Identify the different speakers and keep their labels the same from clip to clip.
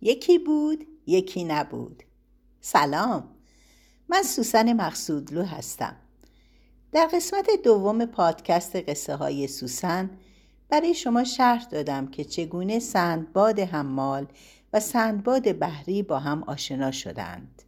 Speaker 1: یکی بود یکی نبود. سلام. من سوسن مقصودلو هستم. در قسمت دوم پادکست قصه های سوسن برای شما شرح دادم که چگونه سندباد حمال و سندباد بحری با هم آشنا شدند.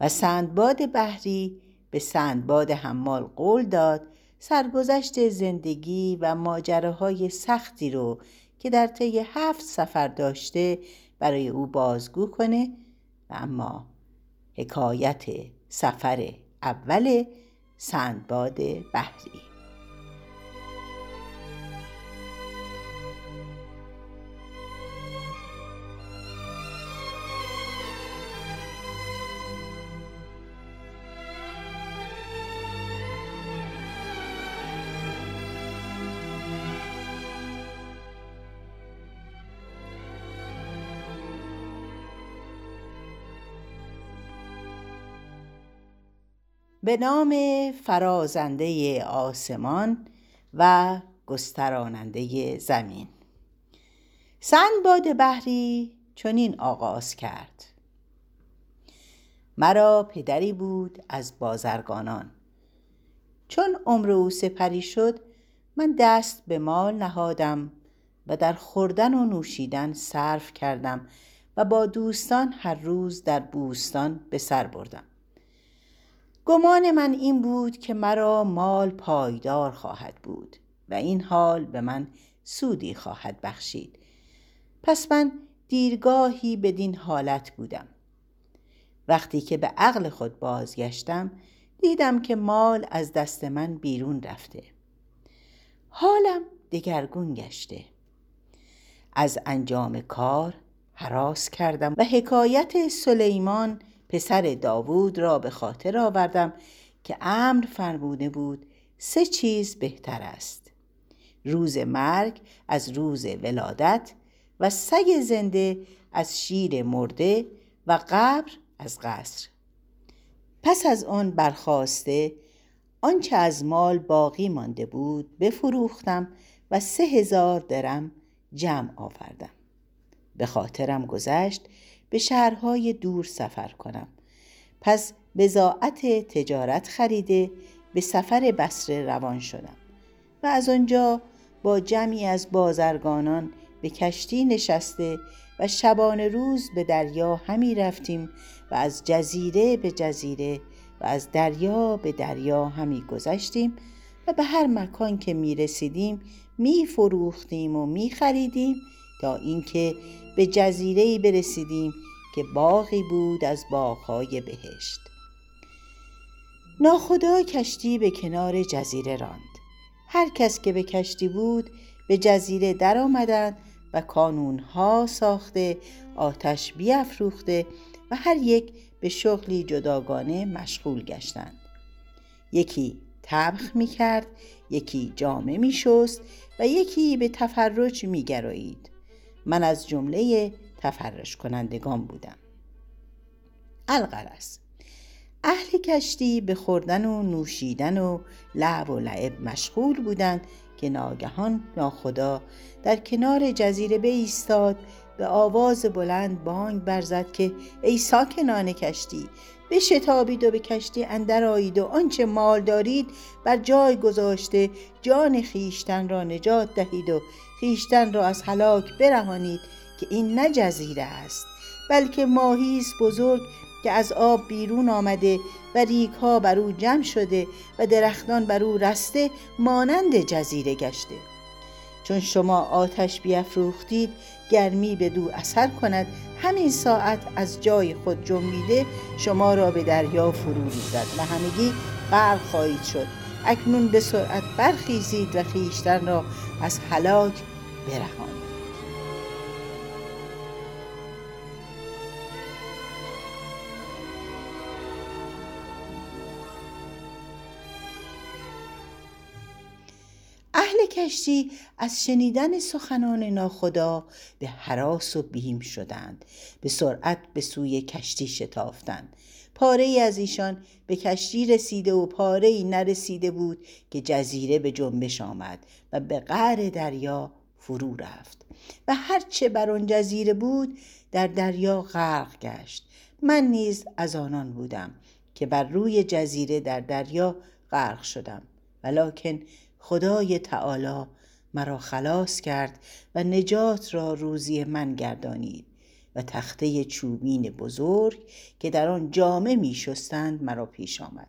Speaker 1: و سندباد بحری به سندباد حمال قول داد سرگذشت زندگی و ماجراهای سختی رو که در طی هفت سفر داشته برای او بازگو کنه و اما حکایت سفر اول سندباد بحری. به نام فرازنده آسمان و گستراننده زمین. سندباد بحری چنین آغاز کرد. مرا پدری بود از بازرگانان. چون عمر او سپری شد من دست به مال نهادم و در خوردن و نوشیدن صرف کردم و با دوستان هر روز در بوستان به سر بردم. گمان من این بود که مرا مال پایدار خواهد بود و این حال به من سودی خواهد بخشید. پس من دیرگاهی بدین حالت بودم. وقتی که به عقل خود بازگشتم دیدم که مال از دست من بیرون رفته. حالم دگرگون گشته. از انجام کار حراس کردم و حکایت سلیمان پسر داوود را به خاطر آوردم که امر فرموده بود سه چیز بهتر است. روز مرگ از روز ولادت و سگ زنده از شیر مرده و قبر از قصر. پس از آن برخواسته آنچه از مال باقی مانده بود بفروختم و سه هزار درم جمع آوردم. به خاطرم گذشت به شهرهای دور سفر کنم. پس بزاعت تجارت خریده به سفر بسره روان شدم و از آنجا با جمعی از بازرگانان به کشتی نشسته و شبان روز به دریا همی رفتیم و از جزیره به جزیره و از دریا به دریا همی گذشتیم و به هر مکان که می رسیدیم می فروختیم و می خریدیم تا اینکه به جزیره برسیدیم که باغی بود از باغهای بهشت. ناخدا کشتی به کنار جزیره راند. هر کس که به کشتی بود به جزیره در آمدند و کانونها ساخته آتش بیافروخته و هر یک به شغلی جداگانه مشغول گشتند. یکی تبخ می کرد یکی جامه می شست و یکی به تفرج می گرایید من از جمله تفرش کنندگان بودم. القرس اهل کشتی به خوردن و نوشیدن و لعب و لعب مشغول بودند که ناگهان ناخدا در کنار جزیره ایستاد به آواز بلند بانگ برزد که ای ساکنان کشتی بشتابید و به کشتی اندر آیید و آنچه مال دارید بر جای گذاشته جان خیشتن را نجات دهید و خیشتن را از هلاک برهانید که این نه جزیره است بلکه ماهی بزرگ که از آب بیرون آمده و ریک ها بر او جمع شده و درختان بر او رسته مانند جزیره گشته. چون شما آتش بیافروختید گرمی به دو اثر کند. همین ساعت از جای خود جنبیده شما را به دریا فرو ریزد و همگی غرق خواهید شد. اکنون به سرعت برخیزید و خیشتن را از هلاک برهانید کشتی از شنیدن سخنان ناخدا به حراس و بیم شدند. به سرعت به سوی کشتی شتافتند. پاره ای از ایشان به کشتی رسیده و پاره ای نرسیده بود که جزیره به جنبش آمد و به قعر دریا فرو رفت و هرچه بر آن جزیره بود در دریا غرق گشت. من نیز از آنان بودم که بر روی جزیره در دریا غرق شدم. ولکن خدای تعالی مرا خلاص کرد و نجات را روزی من گردانید. تخته چوبین بزرگ که در آن جامه می شستند مرا پیش آمد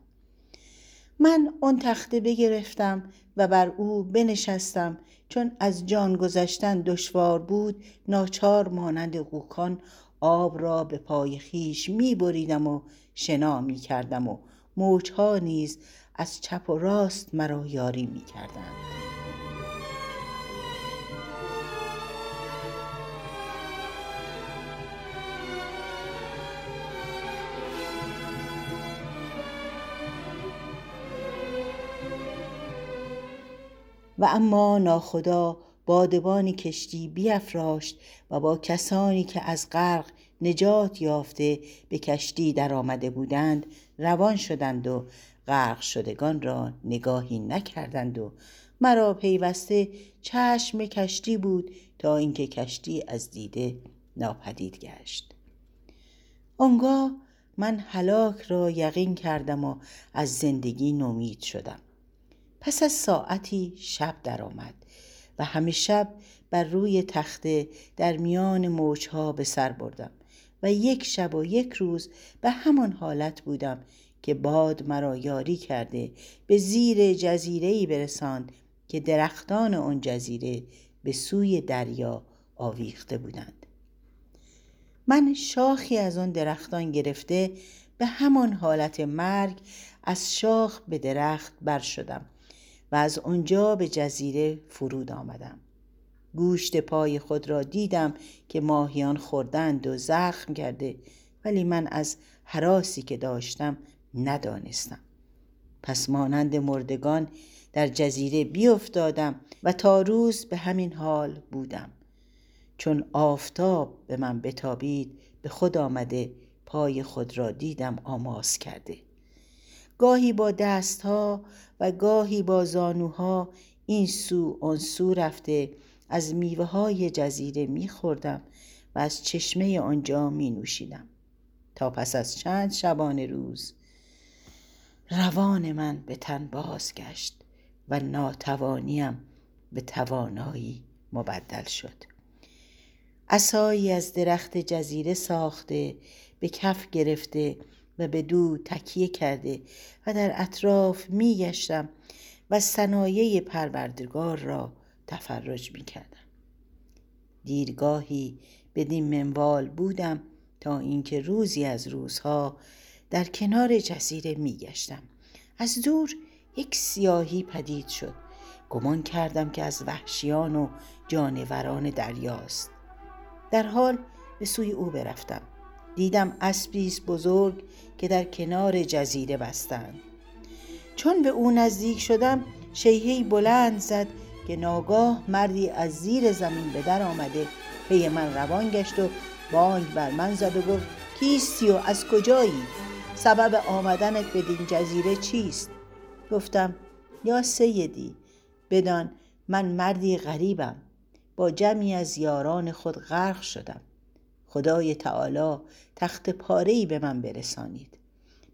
Speaker 1: من آن تخته بگرفتم و بر او بنشستم چون از جان گذشتن دشوار بود ناچار مانند قوکان آب را به پای خیش می بریدم و شنا می کردم و موجها نیز از چپ و راست مرا یاری می کردند. و اما ناخدا بادبان کشتی بیافراشت و با کسانی که از غرق نجات یافته به کشتی در آمده بودند روان شدند و غرق شدگان را نگاهی نکردند و مرا پیوسته چشم کشتی بود تا اینکه کشتی از دیده ناپدید گشت. آنگاه من هلاک را یقین کردم و از زندگی نومید شدم. پس از ساعتی شب درآمد و همه شب بر روی تخته در میان موجها به سر بردم و یک شب و یک روز به همان حالت بودم که باد مرا یاری کرده به زیر جزیره برساند که درختان آن جزیره به سوی دریا آویخته بودند. من شاخی از آن درختان گرفته به همان حالت مرگ از شاخ به درخت بر شدم و از آنجا به جزیره فرود آمدم. گوشت پای خود را دیدم که ماهیان خوردند و زخم کرده ولی من از حراسی که داشتم ندانستم. پس مانند مردگان در جزیره بیافتادم و تا روز به همین حال بودم. چون آفتاب به من بتابید به خود آمده پای خود را دیدم آماس کرده. گاهی با دستها و گاهی با زانوها این سو آن سو رفته از میوه های جزیره میخوردم و از چشمه آنجا می نوشیدم تا پس از چند شبانه روز روان من به تن بازگشت و ناتوانیم به توانایی مبدل شد. اسایی از درخت جزیره ساخته به کف گرفته و به دو تکیه کرده و در اطراف می گشتم و صنایع پروردگار را تفرج می کردم. دیرگاهی بدین منوال بودم تا اینکه روزی از روزها در کنار جزیره می گشتم. از دور یک سیاهی پدید شد گمان کردم که از وحشیان و جانوران دریاست در حال به سوی او برفتم دیدم اسبیس بزرگ که در کنار جزیره بستند. چون به او نزدیک شدم شیهی بلند زد که ناگاه مردی از زیر زمین به در آمده پی من روان گشت و بانگ بر من زد و گفت کیستی و از کجایی؟ سبب آمدنت به دین جزیره چیست؟ گفتم یا سیدی بدان من مردی غریبم. با جمعی از یاران خود غرق شدم. خدای تعالی تخت پاره به من برسانید.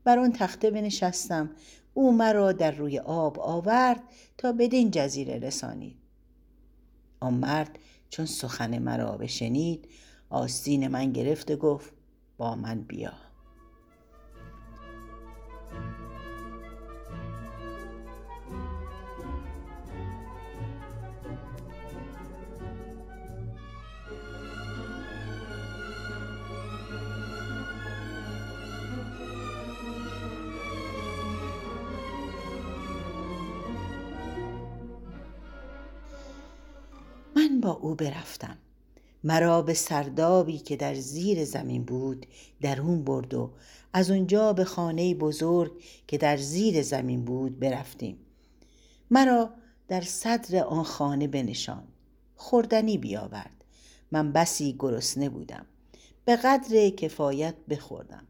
Speaker 1: بر آن تخته بنشستم او مرا در روی آب آورد تا بدین جزیره رسانید. آن مرد چون سخن مرا بشنید آستین من گرفت و گفت با من بیا. با او برفتم. مرا به سردابی که در زیر زمین بود درون برد و از اونجا به خانه بزرگ که در زیر زمین بود برفتیم. مرا در صدر آن خانه بنشان خوردنی بیاورد. من بسی گرسنه بودم. به قدر کفایت بخوردم.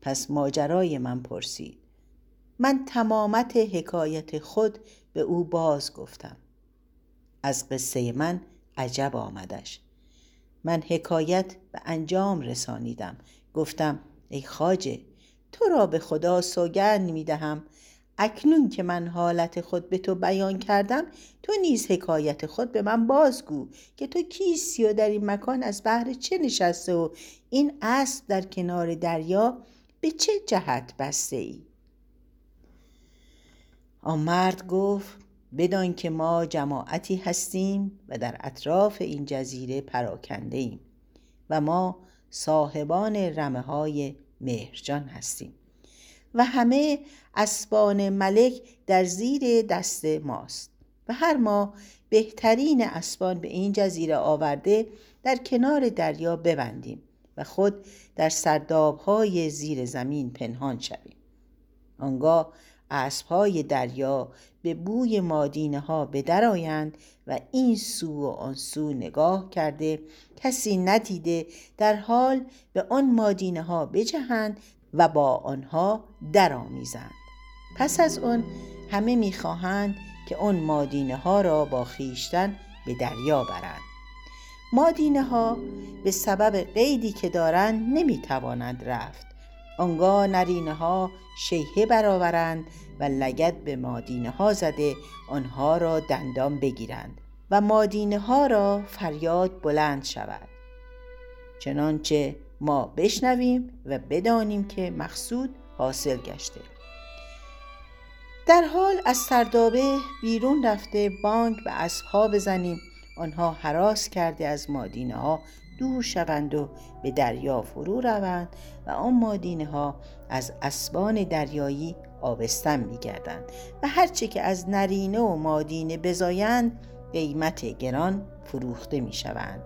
Speaker 1: پس ماجرای من پرسید. من تمامت حکایت خود به او باز گفتم. از قصه من عجب آمدش. من حکایت به انجام رسانیدم. گفتم ای خاجه تو را به خدا سوگند می دهم. اکنون که من حالت خود به تو بیان کردم تو نیز حکایت خود به من بازگو که تو کیستی و در این مکان از بحر چه نشسته و این اسب در کنار دریا به چه جهت بسته ای؟ آن مرد گفت بدان که ما جماعتی هستیم و در اطراف این جزیره پراکنده ایم و ما صاحبان رمه های مهرجان هستیم و همه اسبان ملک در زیر دست ماست و هر ما بهترین اسبان به این جزیره آورده در کنار دریا ببندیم و خود در سردابهای زیر زمین پنهان شویم. آنگاه اسبهای دریا به بوی مادینه ها بدرآیند و این سو و آن سو نگاه کرده کسی ندیده در حال به آن مادینه ها بجهند و با آنها درآمیزند. پس از آن همه می‌خواهند که آن مادینه ها را با خیشتن به دریا برند. مادینه ها به سبب قیدی که دارند نمی‌توانند رفت. آنگاه نرینه ها شیهه برآورند و لگد به مادینه ها زده آنها را دندان بگیرند و مادینه ها را فریاد بلند شود. چنانچه ما بشنویم و بدانیم که مقصود حاصل گشته. در حال از سردابه بیرون رفته بانک به اسبها بزنیم آنها حراس کرده از مادینه ها دور شوند و به دریا فرو روند و آن مادینه ها از اسبان دریایی آبستن میگردند و هرچه که از نرینه و مادینه بزایند قیمت گران فروخته می شوند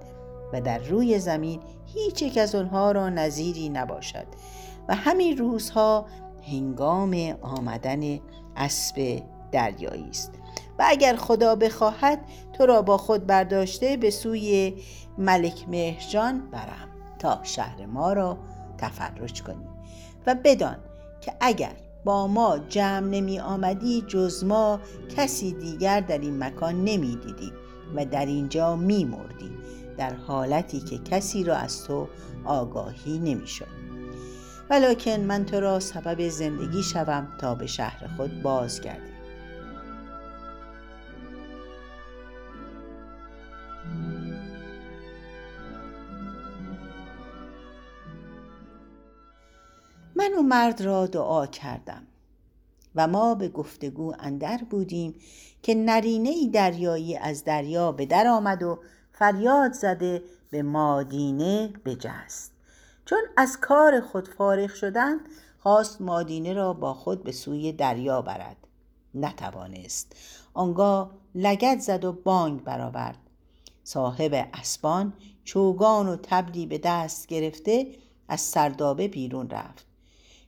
Speaker 1: و در روی زمین هیچ یک از آنها را نظیری نباشد و همین روزها هنگام آمدن اسب دریایی است. و اگر خدا بخواهد تو را با خود برداشته به سوی ملک مهرجان برم تا شهر ما را تفرج کنی. و بدان که اگر با ما جمع نمی آمدی جز ما کسی دیگر در این مکان نمی دیدی و در اینجا می مردی در حالتی که کسی را از تو آگاهی نمی شد. ولیکن من تو را سبب زندگی شوم تا به شهر خود بازگردی. من و مرد را دعا کردم و ما به گفتگو اندر بودیم که نرینه دریایی از دریا به در آمد و فریاد زده به مادینه بجست. چون از کار خود فارغ شدند خواست مادینه را با خود به سوی دریا برد. نتوانست. آنگاه لگت زد و بانگ برآورد. صاحب اسبان چوگان و تبلی به دست گرفته از سردابه بیرون رفت.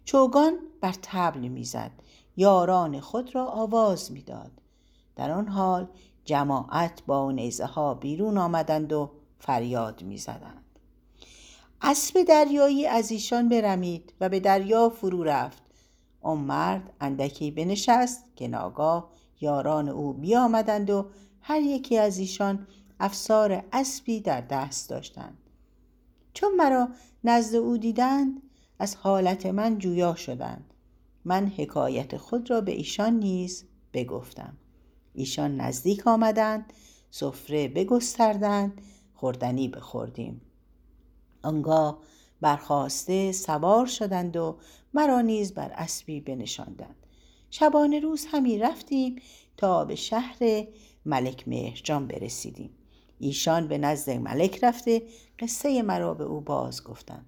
Speaker 1: چوگان بر تبل می‌زد. یاران خود را آواز می‌داد. در آن حال جماعت با نیزه ها بیرون آمدند و فریاد می‌زدند. اسب دریایی از ایشان برمید و به دریا فرو رفت. آن مرد اندکی بنشست که ناگاه یاران او بیامدند و هر یکی از ایشان افسار اسبی در دست داشتند. چون مرا نزد او دیدند از حالت من جویا شدند. من حکایت خود را به ایشان نیز بگفتم. ایشان نزدیک آمدند سفره بگستردند خوردنی بخوردیم. آنگاه برخواسته سوار شدند و مرا نیز بر اسبی بنشاندند. شبانه روز همی رفتیم تا به شهر ملک مهرجان برسیدیم. ایشان به نزد ملک رفته قصه مرا به او باز گفتند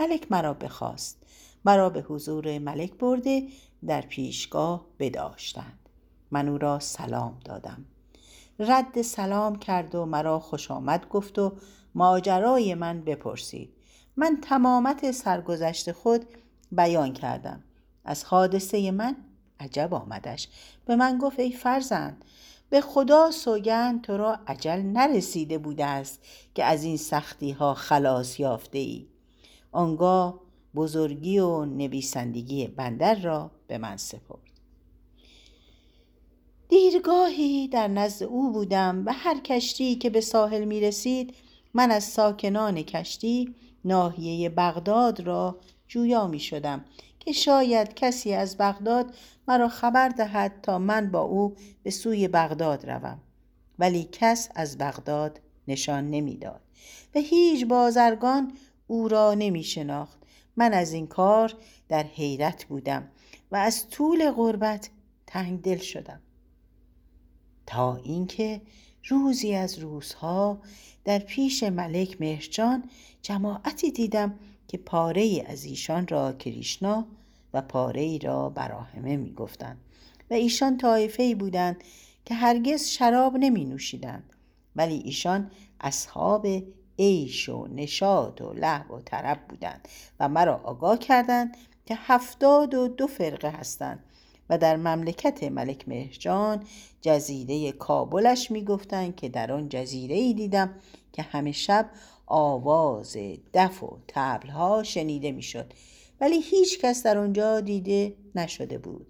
Speaker 1: ملک مرا بخواست. مرا به حضور ملک برده در پیشگاه بداشتند. من او را سلام دادم. رد سلام کرد و مرا خوش آمد گفت و ماجرای من بپرسید. من تمامت سرگذشت خود بیان کردم. از حادثه من عجب آمدش. به من گفت ای فرزند به خدا سوگند تو را عجل نرسیده بوده است که از این سختی ها خلاص یافته ای آنگاه بزرگی و نویسندگی بندر را به من سپرد. دیرگاهی در نزد او بودم و هر کشتی که به ساحل می رسید من از ساکنان کشتی ناحیه بغداد را جویا می شدم که شاید کسی از بغداد مرا خبر دهد تا من با او به سوی بغداد روم. ولی کس از بغداد نشان نمی‌داد و هیچ بازرگان او را نمی شناخت. من از این کار در حیرت بودم و از طول غربت تنگ دل شدم. تا اینکه روزی از روزها در پیش ملک مهرجان جماعتی دیدم که پاره از ایشان را کریشنا و پاره ای را براهمه می گفتند و ایشان طایفه ای بودند که هرگز شراب نمی نوشیدند ولی ایشان اصحاب عیش و نشاد و لحو و طرب بودند و مرا آگاه کردند که هفتاد و دو فرقه هستند و در مملکت ملک مهرجان جزیره کابلش می‌گفتند که در آن جزیره ای دیدم که همه شب آواز دف و تبلها شنیده می‌شد ولی هیچ کس در آنجا دیده نشده بود.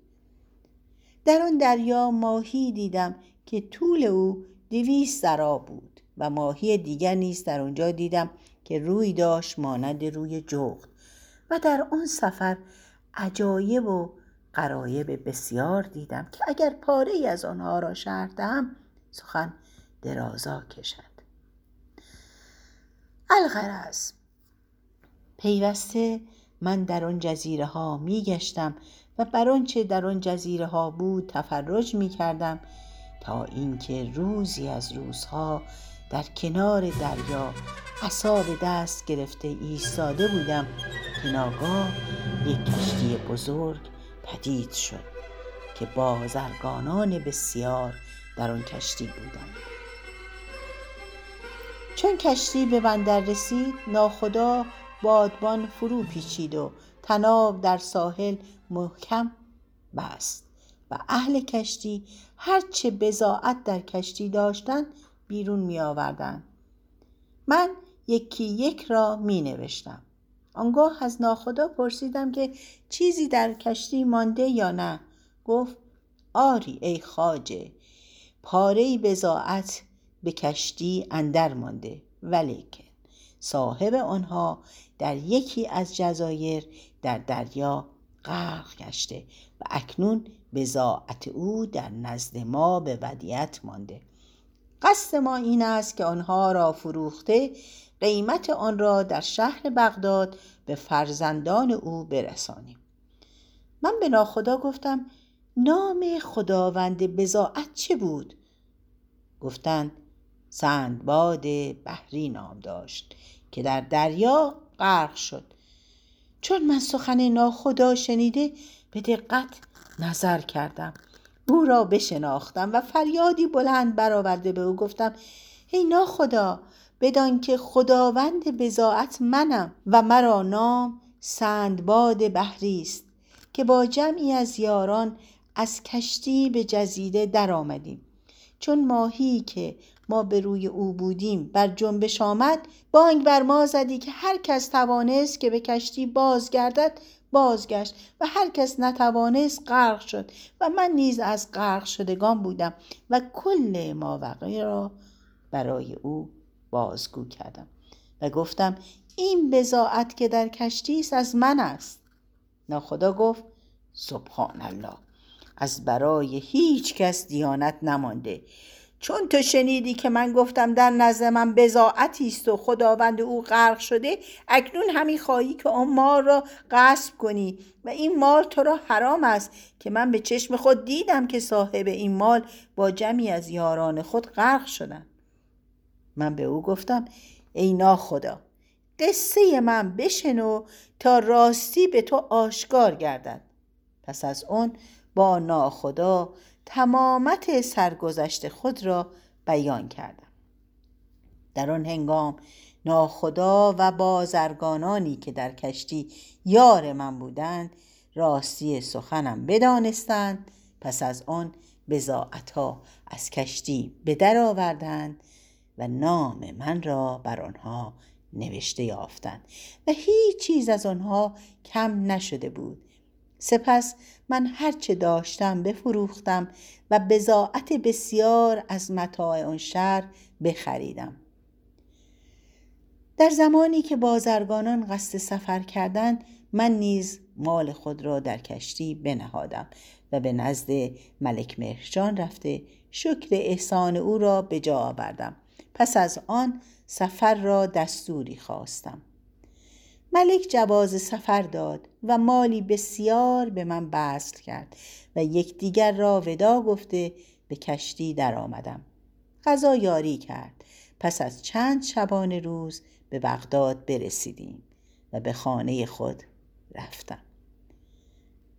Speaker 1: در آن دریا ماهی دیدم که طول او دویست ذرا بود. و ماهی دیگر نیز در آنجا دیدم که روی داشت مانند روی جغد و در آن سفر عجایب و قرایب بسیار دیدم که اگر پاره ای از آنها را دهم سخن درازا کشد. الغرض پیوسته من در آن جزیره ها می گشتم و بر آنچه در آن جزیره ها بود تفرج می کردم تا اینکه روزی از روزها در کنار دریا عصا دست گرفته ایستاده بودم که ناگاه یک کشتی بزرگ پدید شد که بازرگانان بسیار در آن کشتی بودند. چون کشتی به بندر رسید ناخدا بادبان فرو پیچید و تناب در ساحل محکم بست و اهل کشتی هرچه بزاعت در کشتی داشتند بیرون می آوردن. من یکی یک را می نوشتم. آنگاه از ناخدا پرسیدم که چیزی در کشتی مانده یا نه. گفت آری ای خاجه پاره بزاعت به کشتی اندر مانده. ولیکن صاحب آنها در یکی از جزایر در دریا غرق گشته و اکنون بزاعت او در نزد ما به ودیت مانده. قصد ما این است که آنها را فروخته قیمت آن را در شهر بغداد به فرزندان او برسانیم. من به ناخدا گفتم نام خداوند بزاعت چه بود؟ گفتند سندباد بحری نام داشت که در دریا غرق شد. چون من سخن ناخدا شنیده به دقت نظر کردم. او را بشناختم و فریادی بلند برآورده به او گفتم ای ناخدا بدان که خداوند بزاعت منم و مرا نام سندباد بحری است که با جمعی از یاران از کشتی به جزیره در آمدیم چون ماهی که ما به روی او بودیم بر جنبش آمد بانگ بر ما زدی که هر کس توانست که به کشتی بازگردد بازگشت و هر کس نتوانست غرق شد و من نیز از غرق شدگان بودم و کل ماوقعه را برای او بازگو کردم و گفتم این بزاعت که در کشتی است از من است. ناخدا گفت سبحان الله از برای هیچ کس دیانت نمانده. چون تو شنیدی که من گفتم در نزد من بزاعتی است و خداوند او غرق شده اکنون همی خواهی که آن مال را غصب کنی و این مال تو را حرام است که من به چشم خود دیدم که صاحب این مال با جمعی از یاران خود غرق شدن من به او گفتم ای ناخدا قصه من بشنو تا راستی به تو آشکار گردد. پس از اون با ناخدا تمامت سرگذشت خود را بیان کردم. در آن هنگام ناخدا و بازرگانانی که در کشتی یار من بودند راستی سخنم بدانستند پس از آن بزاعتها از کشتی به در آوردند و نام من را بر آنها نوشته یافتند. و هیچ چیز از آنها کم نشده بود. سپس من هرچه داشتم بفروختم و بزاعت بسیار از متاع آن شهر بخریدم. در زمانی که بازرگانان قصد سفر کردند من نیز مال خود را در کشتی بنهادم و به نزد ملک مهرجان رفته شکر احسان او را به جا آوردم. پس از آن سفر را دستوری خواستم. ملک جواز سفر داد و مالی بسیار به من بسل کرد و یکدیگر را ودا گفته به کشتی درآمدم. غذا یاری کرد. پس از چند شبانه روز به بغداد برسیدیم و به خانه خود رفتم.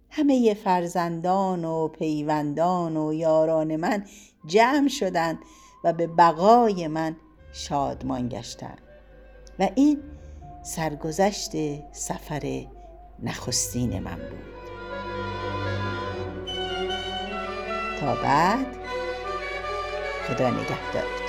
Speaker 1: همه فرزندان و پیوندان و یاران من جمع شدند و به بقای من شادمان گشتند. و این سرگذشت سفر نخستین من بود. تا بعد خدا نگهدار.